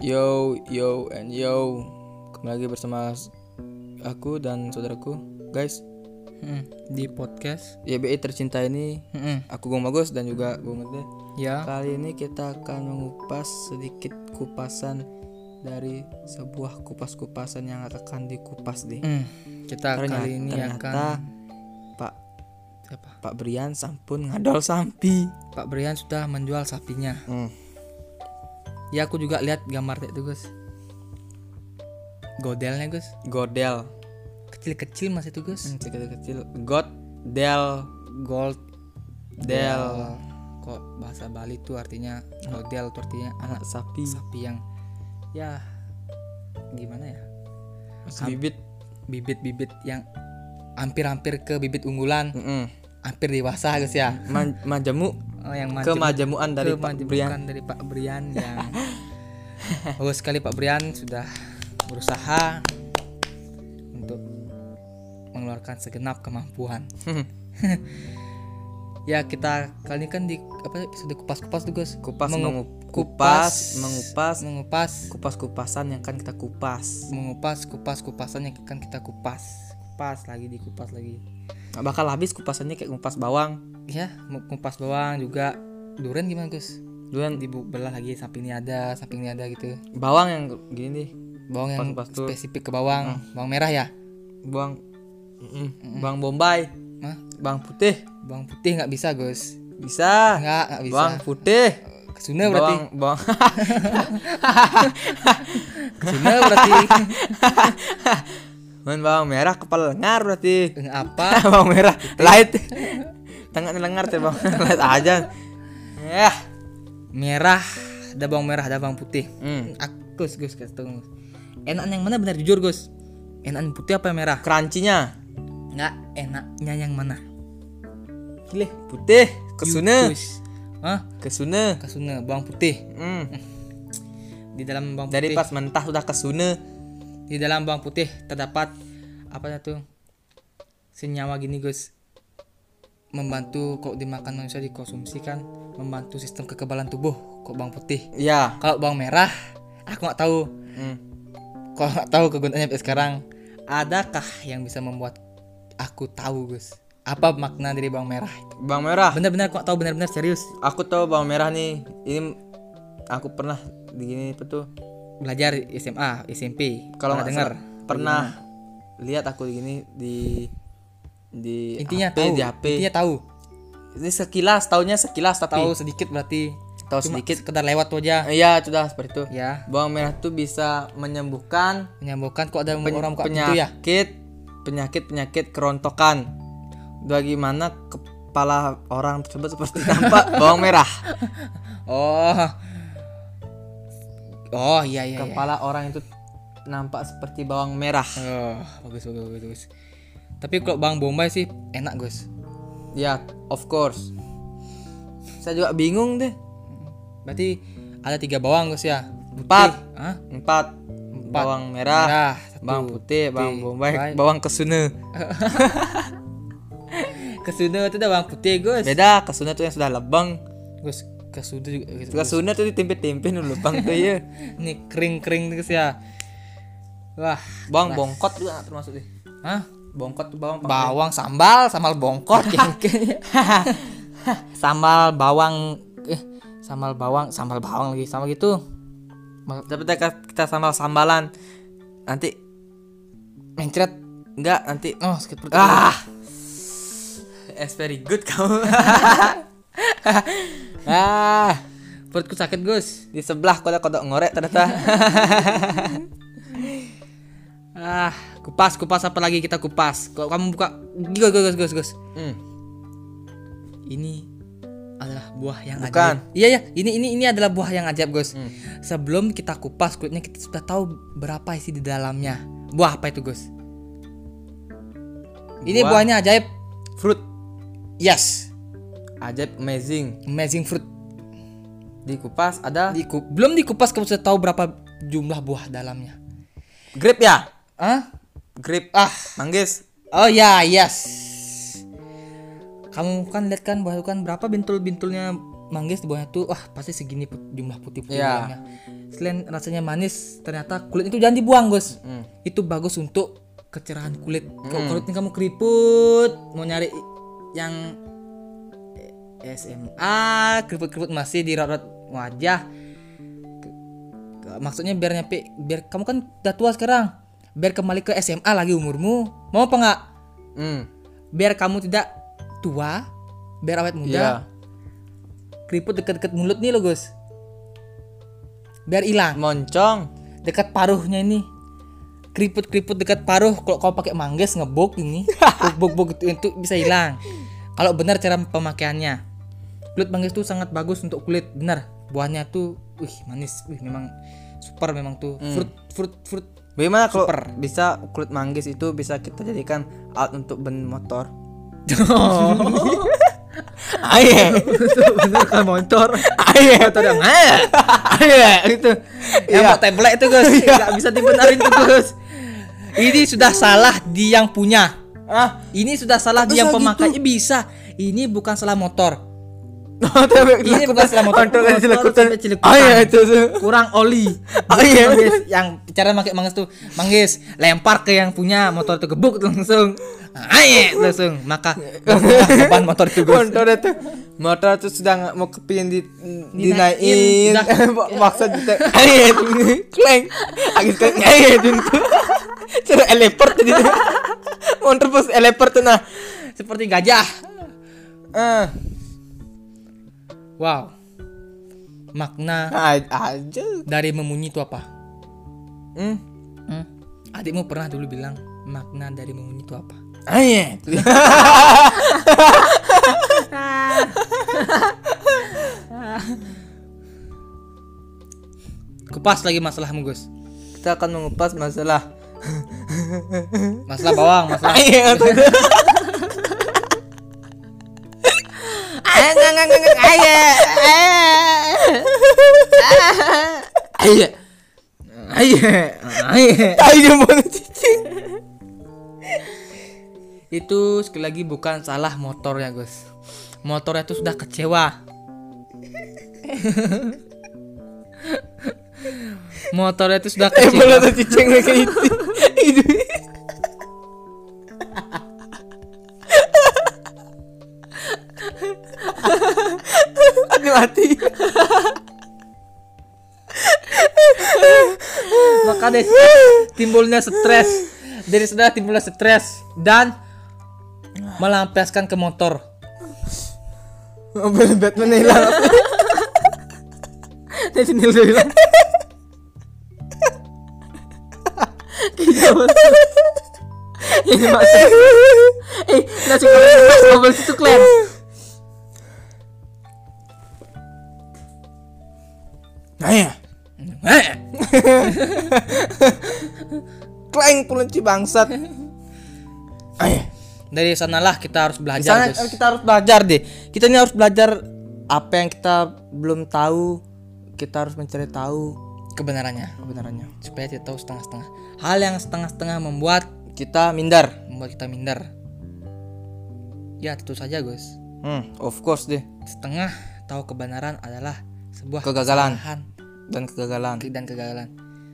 Yo, yo, and yo Kembali lagi bersama aku dan saudaraku Guys, Hmm, di podcast. YBI tercinta ini Hmm, Aku Gung Bagus dan juga Gung Mete ya. Kali ini kita akan mengupas sedikit kupasan Dari sebuah kupas-kupasan yang akan dikupas nih Hmm, kita Ternyata- kali ini ternyata akan Pak siapa? Pak Brian sampun ngadol sampi Pak Brian sudah menjual sapinya. hmm. Ya aku juga lihat gambar itu Gus. Godelnya Gus, Godel kecil-kecil masih itu Gus. hmm, kecil-kecil God Del Gold Del Kok bahasa Bali tuh artinya godel tuh artinya Anak sapi sapi yang ya gimana ya? Bibit Bibit-bibit yang hampir-hampir ke bibit unggulan, Mm-mm. hampir dewasa Gus ya. Ma- Majamu Oh, yang kemajamuan dari Pak Brian dari Pak Brian yang bagus sekali Pak Brian sudah berusaha untuk mengeluarkan segenap kemampuan. ya kita kali ini kan di apa episode kupas-kupas tuh guys. kupas Mengu- mengu- kupas mengupas. mengupas. Kupas kupasan yang kan kita kupas. Mengupas kupas kupasan yang akan kita kupas. Kupas lagi dikupas lagi. Nggak bakal habis kupasannya kayak kupas bawang. Ya kupas bawang juga. Duren gimana Gus duluan dibelah lagi samping ini ada samping ini ada gitu. Bawang yang gini nih. Bawang yang Kupas-kupas tuh. spesifik ke bawang. Bawang merah ya? Bawang mm-mm, bawang bombay. Hah? bawang putih. Bawang putih nggak bisa Gus. Bisa. Nggak nggak bisa. Bawang putih. Kesuna berarti. Bawang bawang. Kesuna berarti. Men, bawang merah kepala lengar berarti. Apa? Bawang merah light. Tengah lengar tuh bawang. Light aja. Ya merah ada bawang merah ada bawang putih hmm. aku Gus Gus Gus. enak yang mana benar jujur Gus enak yang putih apa yang merah crunchy-nya nggak enaknya yang mana Gile, putih kesuna. Hah? kesuna kesuna bawang putih hmm. di dalam bawang Dari putih pas mentah sudah kesuna. di dalam bawang putih terdapat apa tuh senyawa gini Gus membantu kok dimakan manusia dikonsumsi kan membantu sistem kekebalan tubuh kok bawang putih Ya. kalau bawang merah aku nggak tahu Hmm. kalau nggak tahu kegunaannya sampai sekarang adakah yang bisa membuat aku tahu Gus apa makna dari bawang merah Bawang merah. benar-benar kok tahu benar-benar serius Aku tahu bawang merah nih. Ini aku pernah di gini apa tuh? belajar SMA SMP Kalau pernah nggak dengar salah, pernah lihat aku di gini di di intinya HP, tahu di HP. intinya tahu Ini sekilas, taunya sekilas tapi tahu sedikit berarti tahu sedikit. sekedar lewat aja Iya, sudah seperti itu. ya Bawang merah tuh bisa menyembuhkan menyembuhkan kok ada pen- orang pintu ya penyakit penyakit penyakit kerontokan. Bagaimana kepala orang tersebut seperti nampak bawang merah. oh oh iya iya, iya. Kepala orang itu nampak seperti bawang merah. oh bagus bagus bagus, bagus. Tapi kalau bang bombay sih enak Gus Ya, of course. Saya juga bingung deh. berarti ada tiga bawang Gus ya Empat. Hah? Empat. Bawang merah, merah satu. bawang putih, bawang bombay, Bombay. bawang kesuna. kesuna itu ada bawang putih Gus Beda, kesuna tuh yang sudah lebang. Gus kesuna juga gitu. Kesuna tuh ditempe-tempe dulu lebang tuh ya. ini kering kering Gus ya wah Bawang bongkot juga termasuk deh. Hah? Bongkot tuh bawang bawang sambal sambal bongkot kayaknya sambal bawang eh sambal bawang sambal bawang lagi sama gitu. Tapi kita, kita sambal sambalan. Nanti. Mencret. Enggak nanti. Oh sakit perut. Ah. It's very good kamu. ah. Perutku sakit Gus. Di sebelah kodok-kodok ngorek ternyata. ah kupas kupas apa lagi kita kupas kok kamu buka Gus Gus Gus Gus hmm. ini adalah buah yang Bukan. ajaib. Iya ya, ini ini ini adalah buah yang ajaib, Gus. Hmm. Sebelum kita kupas kulitnya kita sudah tahu berapa isi di dalamnya. Buah apa itu, Gus? Ini Buah. buahnya ajaib. Fruit. Yes, Ajaib amazing. amazing fruit. Dikupas ada Diku- belum dikupas kamu sudah tahu berapa jumlah buah dalamnya. grape ya? Ah? Grape. Ah. Manggis. Oh ya, yes. Kamu kan lihat kan bahwa kan berapa bintul-bintulnya manggis di bawahnya tuh wah pasti segini put- jumlah putih-putih Iya. bawahnya. Selain rasanya manis, ternyata kulit itu jangan dibuang, Gus. Hmm. Itu bagus untuk kecerahan kulit. Kalau kulitnya kamu keriput, mau nyari yang SMA, keriput-keriput masih di raut wajah. Maksudnya biar nyampe biar kamu kan udah tua sekarang. Biar kembali ke SMA lagi umurmu. Mau apa enggak? Hmm. Biar kamu tidak tua, biar awet muda. Iya. Keriput dekat-dekat mulut nih lo, Gus. Biar hilang. Moncong. dekat paruhnya ini keriput-keriput dekat paruh kalau kau pakai mangges ngebok ini bok bok itu itu bisa hilang kalau benar cara pemakaiannya kulit mangges tuh sangat bagus untuk kulit benar buahnya tuh wih manis wih memang super memang tuh fruit fruit fruit Bagaimana kalau Super. bisa kulit manggis itu bisa kita jadikan alat untuk ban motor? Ayo, bener kan motor ayo, motor yang "Ah!" ayo itu. yang Iya. mau template itu guys nggak bisa dibenarin tuh guys ini sudah salah di yang punya Ah, ini sudah salah di yang gitu? pemakainya bisa ini bukan salah motor Ini bukan setelah motor, kan. Oh iya itu tuh. kurang oli. Oh iya. Manggis. yang cara pakai manggis tuh manggis lempar ke yang punya motor itu gebuk langsung. Aye langsung maka beban motor itu. Motor itu motor itu sedang mau kepingin di Dinaikin, maksa kita itu kleng agak kleng ayo itu cara eleport tadi motor pas eleport tuh nah Seperti gajah. ah Wow. Makna a- aja dari memunyi itu apa? hmm Hmm? Adikmu pernah dulu bilang makna dari memunyi itu apa? ayo Kupas lagi masalahmu Gus. kita akan mengupas masalah Masalah bawang, masalah ayo Ayo, ayo, ayo, ayo ayo, ayo. ayo mau cicing Itu sekali lagi bukan salah motornya, Gus. Motornya itu sudah kecewa. motornya itu sudah eh kecewa. boleh tuh cicing kayak itu Deh timbulnya stres. Dari sudah timbulnya stres dan melampiaskan ke motor. Mobil Batman hilang. Dari sini udah hilang. Ini eh nasi situ Eh, Kleng pulenci bangsat Ayo Dari sanalah kita harus Di belajar. sana kita harus belajar deh. Kita ini harus belajar apa yang kita belum tahu. Kita harus mencari tahu kebenarannya kebenarannya. supaya tidak tahu setengah-setengah. Hal yang setengah-setengah membuat Kita minder. membuat kita minder. Ya tentu saja Gus. Hmm, of course deh. Setengah tahu kebenaran adalah sebuah Kegagalan. kesalahan Dan kegagalan. dan kegagalan.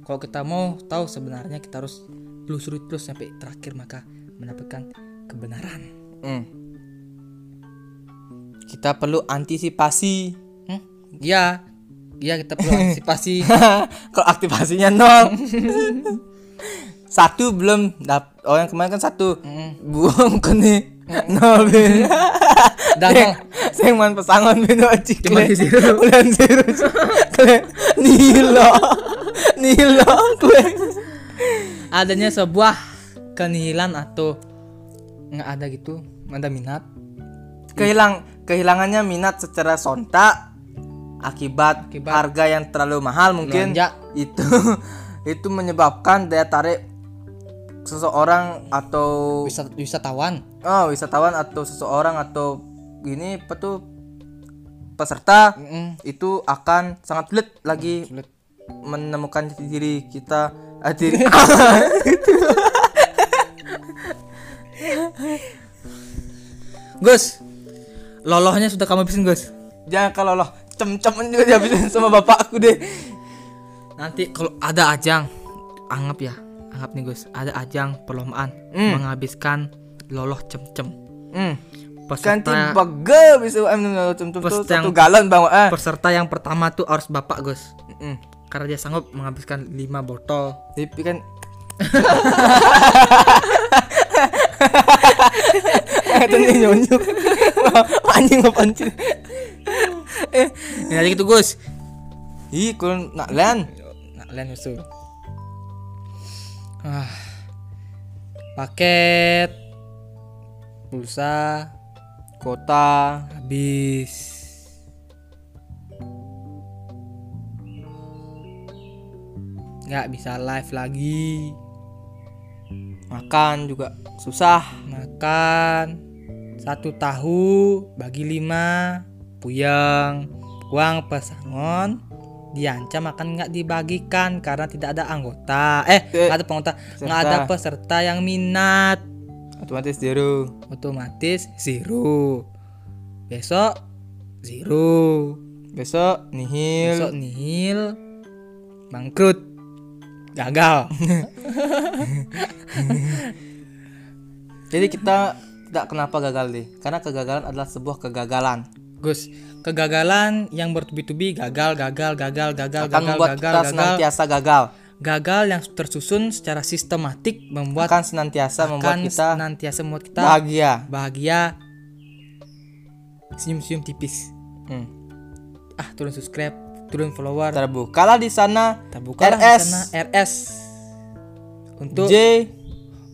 Kalau kita mau tahu sebenarnya kita harus telusuri terus sampai terakhir maka mendapatkan kebenaran. Hmm. Kita perlu antisipasi. Hmm? Ya, ya kita perlu antisipasi. Kalau aktivasinya nol. satu belum dap oh yang kemarin kan satu buang kan nih nol Ben. Dan nol. saya main pesangon beno cik Cuma di zero. bulan zero nilo nilo kle adanya sebuah kenihilan atau nggak ada gitu, nggak ada minat. kehilang kehilangannya minat secara sontak akibat, Akibat harga yang terlalu mahal mungkin melonjak. itu itu menyebabkan daya tarik seseorang atau Wisat, wisatawan. oh wisatawan atau seseorang atau ini apa tuh peserta Mm-mm. itu akan sangat sulit lagi Sulit. menemukan diri kita eh, diri Gus, lolohnya sudah kamu habisin Gus. Jangan kalau loh cem-cem juga dihabisin sama bapakku deh. Nanti kalau ada ajang, anggap ya, anggap nih Gus, ada ajang perlombaan Hmm. menghabiskan loloh cem-cem. Hmm. Ganti Peserta, bagel bisa em cem-cem tuh Peserta yang- satu galon bang. Eh. peserta yang pertama tuh harus bapak Gus, Mm. Karena dia sanggup menghabiskan 5 botol. Tapi kan Itu nih nyonyok Anjing apa anjing Eh Ya gitu Gus. Ih kun nak lan Nah, lain usul. Ah. Paket pulsa Kota habis. Nggak bisa live lagi. Makan juga susah. Makan satu tahu bagi lima puyeng. Uang pesangon diancam akan nggak dibagikan karena tidak ada anggota. Eh nggak ada penggota. Nggak ada peserta. peserta yang minat. Otomatis zero. Otomatis zero. Besok zero. Besok nihil. Besok nihil. Bangkrut gagal. Jadi kita tidak kenapa gagal deh. Karena kegagalan adalah sebuah kegagalan. Gus kegagalan yang bertubi-tubi gagal gagal gagal gagal Akan gagal membuat gagal kita gagal. senantiasa gagal. Gagal yang tersusun secara sistematik membuat Akan senantiasa membuat akan kita senantiasa membuat kita bahagia. Bahagia. Senyum-senyum tipis. Hmm. ah turun subscribe turun follower. Terbukalah di sana terbuka RS. sana RS untuk J.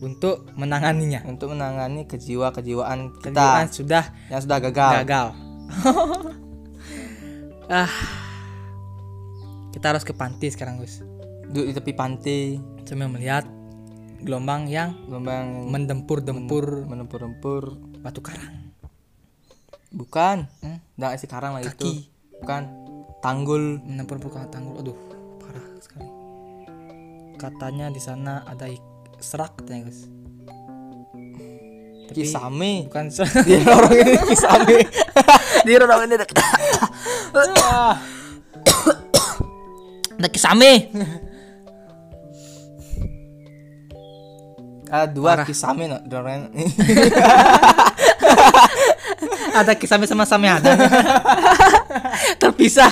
untuk menanganinya. Untuk menangani kejiwa-kejiwaan kita. Kejiwaan sudah yang sudah gagal. gagal. Ah. Kita harus ke pantai sekarang Gus. Duduk di tepi pantai, sambil melihat gelombang yang gelombang mendempur-dempur. menempur-nempur. batu karang. Bukan, Hmm? Nggak isi karang lagi itu. Bukan, tanggul. mendempur-dempur ke tanggul aduh parah sekali katanya di sana ada serak katanya Gus Tapi Kisame. bukan serak Di lorong ini kisame. di lorong ini ada ada kisame Ada dua kisame no, ini. ada kisame sama same ada terpisah.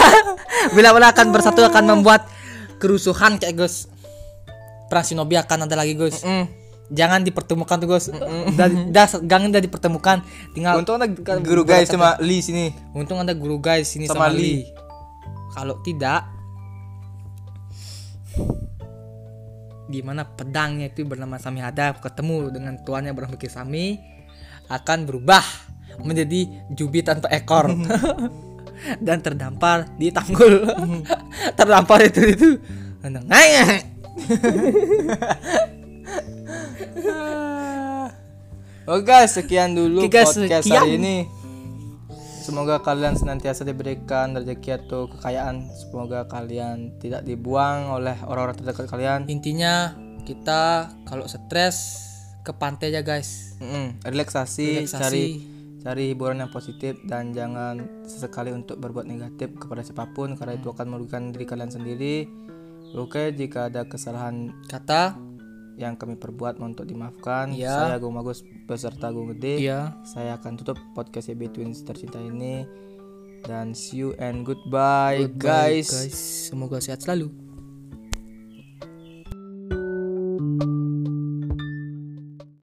Bila bila akan bersatu akan membuat kerusuhan kayak Gus. Perang shinobi akan ada lagi Gus. Mm. jangan dipertemukan tuh Gus. Dah, dah jangan dah dipertemukan. Tinggal Untung ada guru guys sama Lee sini. untung ada guru guys sini Sama sama, Lee. Lee. Kalau tidak di mana pedangnya itu bernama Samihada ketemu dengan tuannya bernama Kisame akan berubah menjadi jubi tanpa ekor dan terdampar di tanggul terdampar itu itu. Oke guys, sekian dulu guys, podcast sekian. hari ini. Semoga kalian senantiasa diberikan rezeki atau kekayaan. Semoga kalian tidak dibuang oleh orang-orang terdekat kalian. intinya kita kalau stres ke pantai aja guys Mm-mm, Relaksasi, Relaksasi. cari cari hiburan yang positif dan jangan sesekali untuk berbuat negatif kepada siapa pun karena itu akan merugikan diri kalian sendiri. Oke, jika ada kesalahan kata yang kami perbuat mohon untuk dimaafkan. Iya. Saya Gung Bagus beserta Gung Gede. iya Saya akan tutup podcast YB Twins tercinta ini dan see you and goodbye, Goodbye, guys. guys semoga sehat selalu